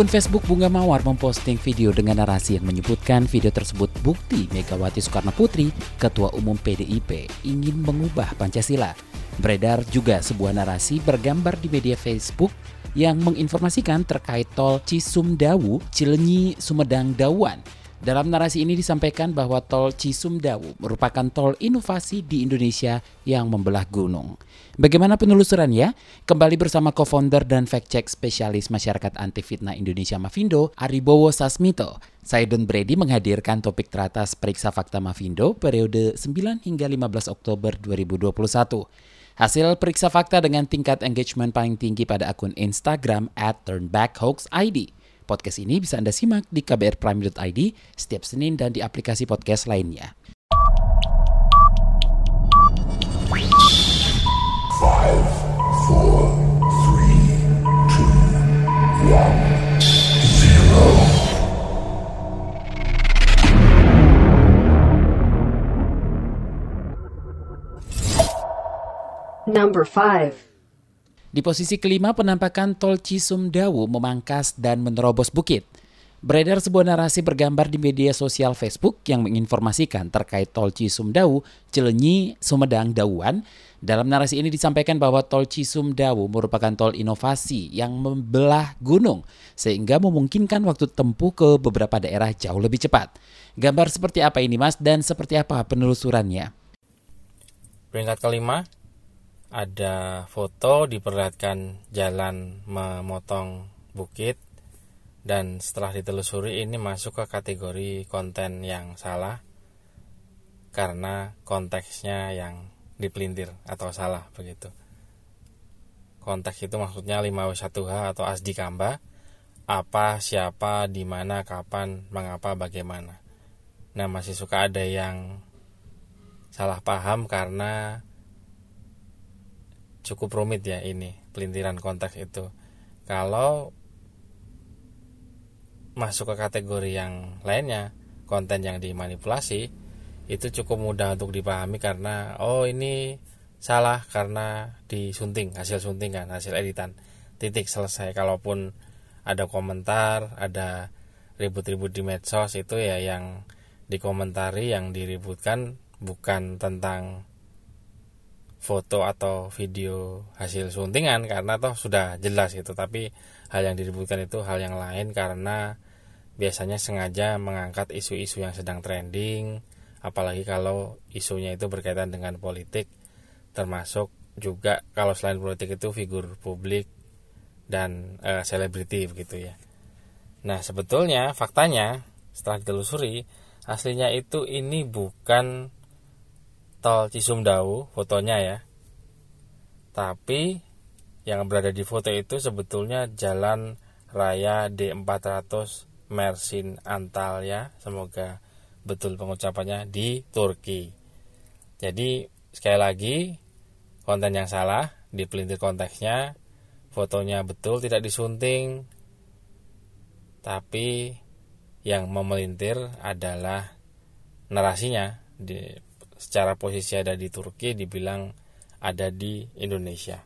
Akun Facebook Bunga Mawar memposting video dengan narasi yang menyebutkan video tersebut bukti Megawati Soekarno Putri, Ketua Umum PDIP, ingin mengubah Pancasila. Beredar juga sebuah narasi bergambar di media Facebook yang menginformasikan terkait tol Cisumdawu, Cilenyi, Sumedang, Dawan. Dalam narasi ini disampaikan bahwa tol Cisumdawu merupakan tol inovasi di Indonesia yang membelah gunung. Bagaimana penelusurannya? Kembali bersama co-founder dan fact-check spesialis masyarakat anti fitnah Indonesia Mavindo, Aribowo Sasmito. Saya Don Brady menghadirkan topik teratas periksa fakta Mavindo periode 9 hingga 15 Oktober 2021. Hasil periksa fakta dengan tingkat engagement paling tinggi pada akun Instagram at turnbackhoaxid. Podcast ini bisa Anda simak di kbrprime.id setiap Senin dan di aplikasi podcast lainnya. Number 5. Di posisi kelima penampakan tol Cisumdawu memangkas dan menerobos bukit. Beredar sebuah narasi bergambar di media sosial Facebook yang menginformasikan terkait tol Cisumdawu, Cilenyi, Sumedang, Dawuan. Dalam narasi ini disampaikan bahwa tol Cisumdawu merupakan tol inovasi yang membelah gunung sehingga memungkinkan waktu tempuh ke beberapa daerah jauh lebih cepat. Gambar seperti apa ini Mas dan seperti apa penelusurannya? Peringkat kelima, ada foto diperlihatkan jalan memotong bukit dan setelah ditelusuri ini masuk ke kategori konten yang salah karena konteksnya yang dipelintir atau salah begitu. Konteks itu maksudnya 5W1H atau asdi kamba apa, siapa, di mana, kapan, mengapa, bagaimana. Nah, masih suka ada yang salah paham karena cukup rumit ya ini pelintiran konteks itu. Kalau masuk ke kategori yang lainnya, konten yang dimanipulasi, itu cukup mudah untuk dipahami karena oh ini salah karena disunting, hasil suntingan, hasil editan. Titik selesai. Kalaupun ada komentar, ada ribut-ribut di medsos itu ya yang dikomentari yang diributkan bukan tentang foto atau video hasil suntingan karena toh sudah jelas gitu. Tapi hal yang diributkan itu hal yang lain karena biasanya sengaja mengangkat isu-isu yang sedang trending apalagi kalau isunya itu berkaitan dengan politik termasuk juga kalau selain politik itu figur publik dan selebriti uh, begitu ya. Nah sebetulnya faktanya setelah ditelusuri aslinya itu ini bukan tol Cisumdawu fotonya ya. Tapi yang berada di foto itu sebetulnya jalan raya D400 Mersin Antalya. Semoga betul pengucapannya di Turki. Jadi sekali lagi konten yang salah dipelintir konteksnya, fotonya betul tidak disunting. Tapi yang memelintir adalah narasinya di secara posisi ada di Turki dibilang ada di Indonesia.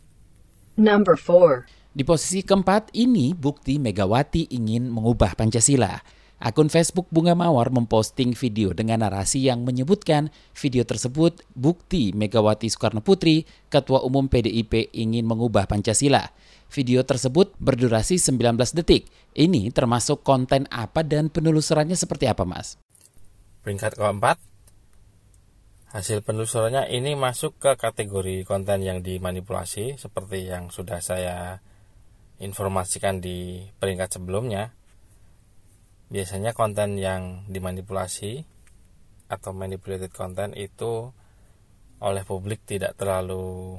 Number 4. Di posisi keempat ini bukti Megawati ingin mengubah Pancasila. Akun Facebook Bunga Mawar memposting video dengan narasi yang menyebutkan video tersebut bukti Megawati Soekarno Putri, Ketua Umum PDIP ingin mengubah Pancasila. Video tersebut berdurasi 19 detik. Ini termasuk konten apa dan penelusurannya seperti apa, Mas? Peringkat keempat, hasil penelusurannya ini masuk ke kategori konten yang dimanipulasi seperti yang sudah saya informasikan di peringkat sebelumnya. Biasanya konten yang dimanipulasi atau manipulated content itu oleh publik tidak terlalu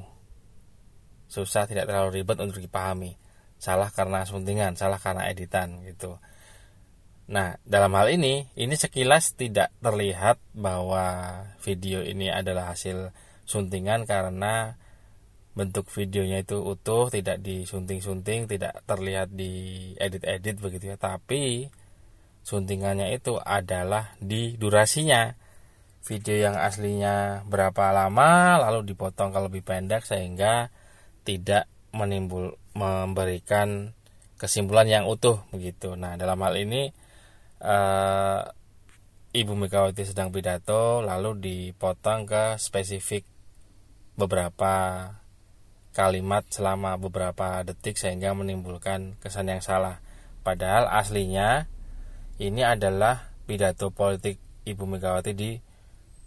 susah tidak terlalu ribet untuk dipahami. Salah karena suntingan salah karena editan gitu Nah, dalam hal ini, ini sekilas tidak terlihat bahwa video ini adalah hasil suntingan karena bentuk videonya itu utuh, tidak disunting-sunting, tidak terlihat di edit-edit begitu ya. Tapi suntingannya itu adalah di durasinya. Video yang aslinya berapa lama lalu dipotong ke lebih pendek sehingga tidak menimbul memberikan kesimpulan yang utuh begitu. Nah, dalam hal ini uh, Ibu Megawati sedang pidato lalu dipotong ke spesifik beberapa kalimat selama beberapa detik sehingga menimbulkan kesan yang salah. Padahal aslinya ini adalah pidato politik Ibu Megawati di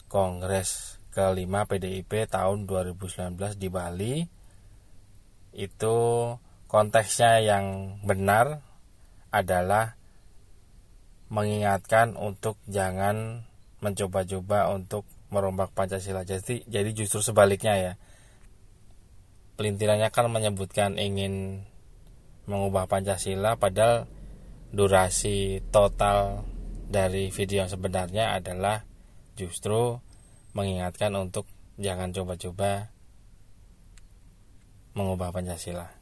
Kongres kelima PDIP tahun 2019 di Bali. Itu konteksnya yang benar adalah mengingatkan untuk jangan mencoba-coba untuk merombak Pancasila. Jadi jadi justru sebaliknya ya. Pelintirannya kan menyebutkan ingin mengubah Pancasila padahal durasi total dari video yang sebenarnya adalah justru mengingatkan untuk jangan coba-coba mengubah Pancasila.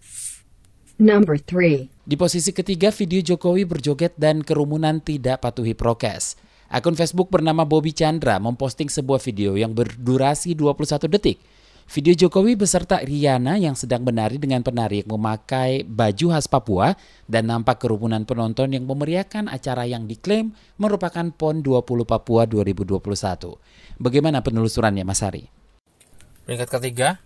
Number 3. Di posisi ketiga, video Jokowi berjoget dan kerumunan tidak patuhi prokes. Akun Facebook bernama Bobby Chandra memposting sebuah video yang berdurasi 21 detik. Video Jokowi beserta Riana yang sedang menari dengan penari yang memakai baju khas Papua dan nampak kerumunan penonton yang memeriahkan acara yang diklaim merupakan PON 20 Papua 2021. Bagaimana penelusurannya Mas Hari? Peringkat ketiga,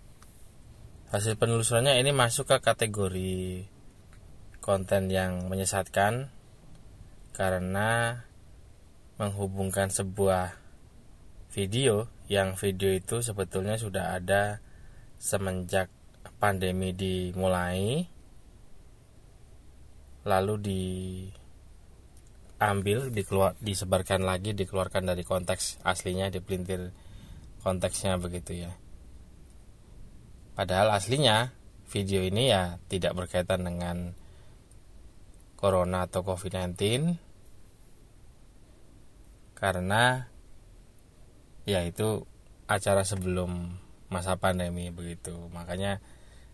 hasil penelusurannya ini masuk ke kategori konten yang menyesatkan karena menghubungkan sebuah video yang video itu sebetulnya sudah ada semenjak pandemi dimulai lalu diambil dikeluar disebarkan lagi dikeluarkan dari konteks aslinya dipelintir konteksnya begitu ya Padahal aslinya video ini ya tidak berkaitan dengan corona atau COVID-19 karena ya itu acara sebelum masa pandemi begitu. Makanya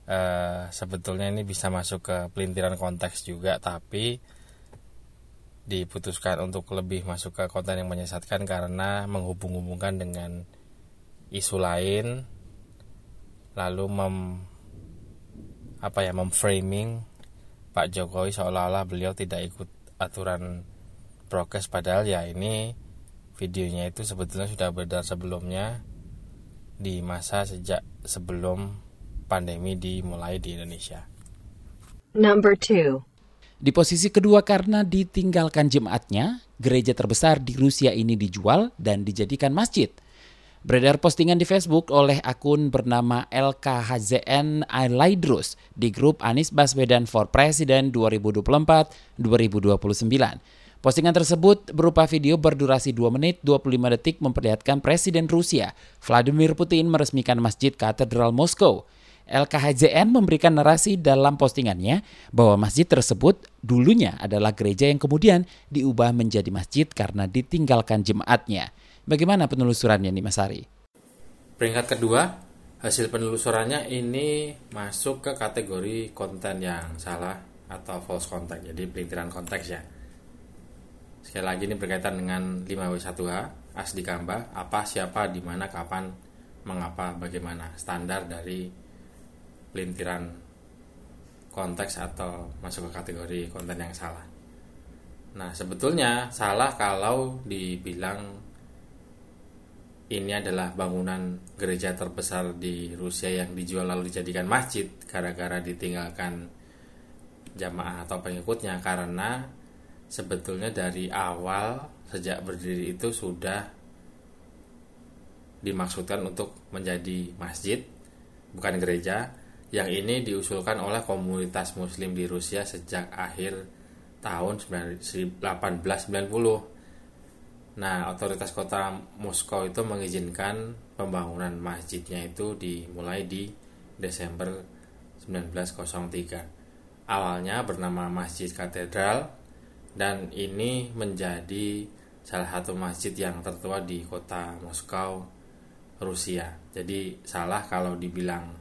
eh, sebetulnya ini bisa masuk ke pelintiran konteks juga tapi diputuskan untuk lebih masuk ke konten yang menyesatkan karena menghubung-hubungkan dengan isu lain lalu mem apa ya memframing Pak Jokowi seolah-olah beliau tidak ikut aturan prokes padahal ya ini videonya itu sebetulnya sudah beredar sebelumnya di masa sejak sebelum pandemi dimulai di Indonesia. Number 2. Di posisi kedua karena ditinggalkan jemaatnya, gereja terbesar di Rusia ini dijual dan dijadikan masjid – Beredar postingan di Facebook oleh akun bernama LKHZN Laidrus di grup Anies Baswedan for President 2024-2029. Postingan tersebut berupa video berdurasi 2 menit 25 detik memperlihatkan Presiden Rusia Vladimir Putin meresmikan Masjid Katedral Moskow. LKHZN memberikan narasi dalam postingannya bahwa masjid tersebut dulunya adalah gereja yang kemudian diubah menjadi masjid karena ditinggalkan jemaatnya. Bagaimana penelusurannya nih Mas Ari? Peringkat kedua, hasil penelusurannya ini masuk ke kategori konten yang salah atau false content, jadi pelintiran konteks ya. Sekali lagi ini berkaitan dengan 5W1H, asli kamba, apa, siapa, di mana, kapan, mengapa, bagaimana, standar dari pelintiran konteks atau masuk ke kategori konten yang salah. Nah, sebetulnya salah kalau dibilang ini adalah bangunan gereja terbesar di Rusia yang dijual lalu dijadikan masjid gara-gara ditinggalkan jamaah atau pengikutnya. Karena sebetulnya dari awal sejak berdiri itu sudah dimaksudkan untuk menjadi masjid bukan gereja. Yang ini diusulkan oleh komunitas muslim di Rusia sejak akhir tahun 1890 Nah, otoritas kota Moskow itu mengizinkan pembangunan masjidnya itu dimulai di Desember 1903. Awalnya bernama Masjid Katedral, dan ini menjadi salah satu masjid yang tertua di kota Moskow, Rusia. Jadi salah kalau dibilang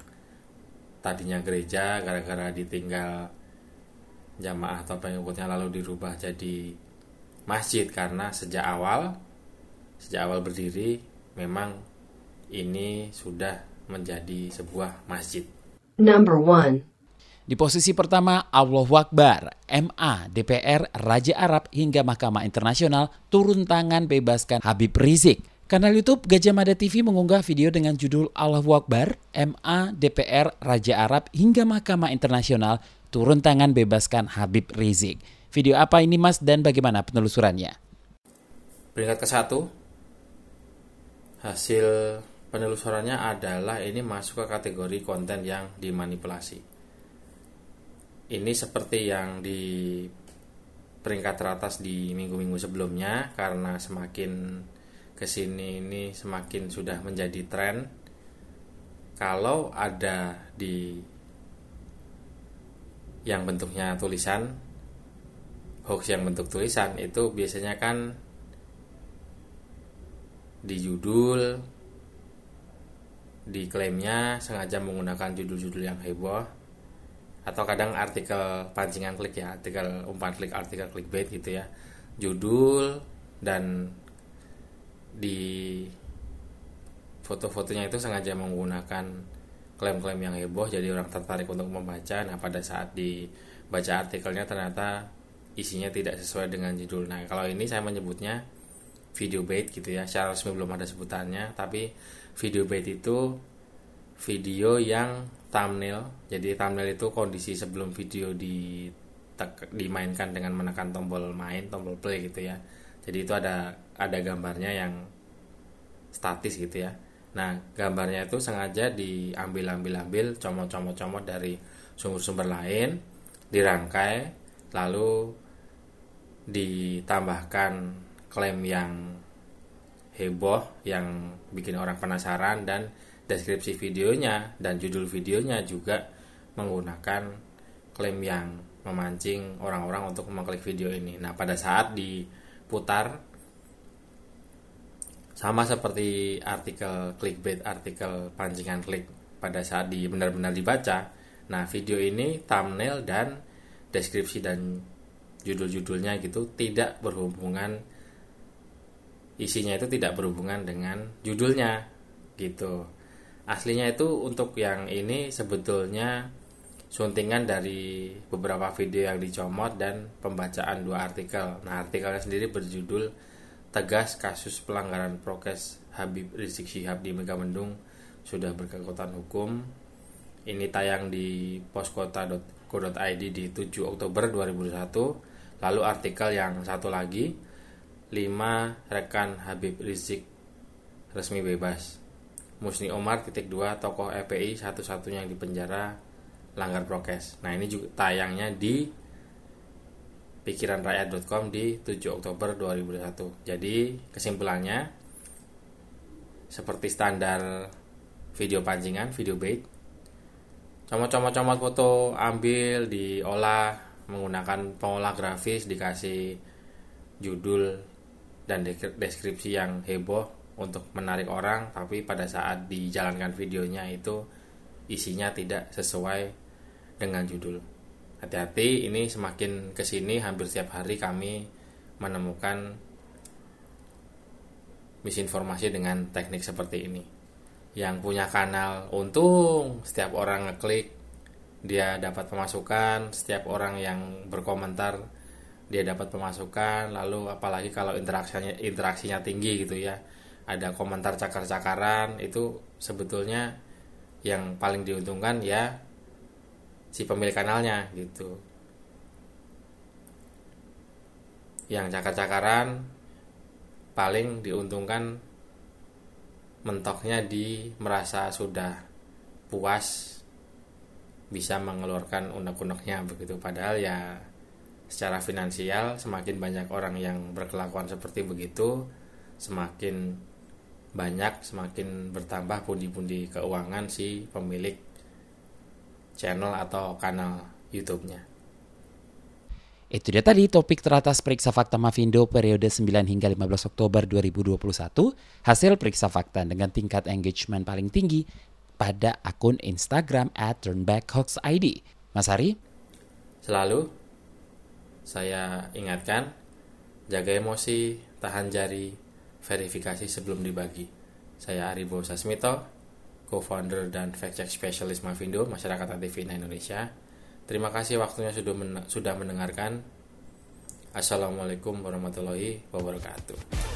tadinya gereja gara-gara ditinggal jamaah atau pengikutnya lalu dirubah jadi masjid karena sejak awal sejak awal berdiri memang ini sudah menjadi sebuah masjid. Number 1. Di posisi pertama, Allahu Akbar, MA, DPR, Raja Arab hingga Mahkamah Internasional turun tangan bebaskan Habib Rizik. Kanal YouTube Gajah Mada TV mengunggah video dengan judul Allahu Akbar, MA, DPR, Raja Arab hingga Mahkamah Internasional turun tangan bebaskan Habib Rizik. Video apa ini Mas dan bagaimana penelusurannya? Peringkat ke satu, hasil penelusurannya adalah ini masuk ke kategori konten yang dimanipulasi. Ini seperti yang di peringkat teratas di minggu-minggu sebelumnya karena semakin ke sini ini semakin sudah menjadi tren. Kalau ada di yang bentuknya tulisan hoax yang bentuk tulisan itu biasanya kan di judul di klaimnya sengaja menggunakan judul-judul yang heboh atau kadang artikel pancingan klik ya artikel umpan klik artikel clickbait gitu ya. Judul dan di foto-fotonya itu sengaja menggunakan klaim-klaim yang heboh jadi orang tertarik untuk membaca. Nah pada saat dibaca artikelnya ternyata isinya tidak sesuai dengan judul nah kalau ini saya menyebutnya video bait gitu ya secara resmi belum ada sebutannya tapi video bait itu video yang thumbnail. Jadi thumbnail itu kondisi sebelum video di dimainkan dengan menekan tombol main, tombol play gitu ya. Jadi itu ada ada gambarnya yang statis gitu ya. Nah, gambarnya itu sengaja diambil-ambil-ambil, comot-comot-comot dari sumber-sumber lain, dirangkai, lalu ditambahkan klaim yang heboh yang bikin orang penasaran dan deskripsi videonya dan judul videonya juga menggunakan klaim yang memancing orang-orang untuk mengklik video ini. Nah, pada saat diputar sama seperti artikel clickbait, artikel pancingan klik pada saat di benar-benar dibaca. Nah, video ini thumbnail dan deskripsi dan judul-judulnya gitu tidak berhubungan isinya itu tidak berhubungan dengan judulnya gitu. Aslinya itu untuk yang ini sebetulnya suntingan dari beberapa video yang dicomot dan pembacaan dua artikel. Nah artikelnya sendiri berjudul tegas kasus pelanggaran prokes Habib Rizik Syihab di Megamendung sudah berkekuatan hukum. Ini tayang di poskota.co.id di 7 Oktober 2001 lalu artikel yang satu lagi 5 rekan Habib Rizik resmi bebas. Musni Omar titik 2 tokoh FPI satu-satunya yang dipenjara langgar prokes. Nah, ini juga tayangnya di pikiranrakyat.com di 7 Oktober 2021. Jadi, kesimpulannya seperti standar video pancingan, video bait. Comot-comot-comot foto ambil, diolah menggunakan pengolah grafis, dikasih judul dan deskripsi yang heboh untuk menarik orang tapi pada saat dijalankan videonya itu isinya tidak sesuai dengan judul. Hati-hati ini semakin ke sini hampir setiap hari kami menemukan misinformasi dengan teknik seperti ini. Yang punya kanal untung setiap orang ngeklik dia dapat pemasukan setiap orang yang berkomentar dia dapat pemasukan. Lalu apalagi kalau interaksinya interaksinya tinggi gitu ya ada komentar cakar-cakaran itu sebetulnya yang paling diuntungkan ya si pemilik kanalnya gitu. Yang cakar-cakaran paling diuntungkan mentoknya di merasa sudah puas bisa mengeluarkan unek-uneknya begitu padahal ya secara finansial semakin banyak orang yang berkelakuan seperti begitu semakin banyak semakin bertambah pundi-pundi keuangan si pemilik channel atau kanal YouTube-nya. Itu dia tadi topik teratas periksa fakta Mavindo periode 9 hingga 15 Oktober 2021, hasil periksa fakta dengan tingkat engagement paling tinggi pada akun Instagram at turnbackhoaxid. Mas Hari? Selalu saya ingatkan, jaga emosi, tahan jari, verifikasi sebelum dibagi. Saya Aribo Sasmito, co-founder dan fact-check specialist Mavindo, Masyarakat ATV Indonesia. Terima kasih waktunya sudah men sudah mendengarkan. Assalamualaikum warahmatullahi wabarakatuh.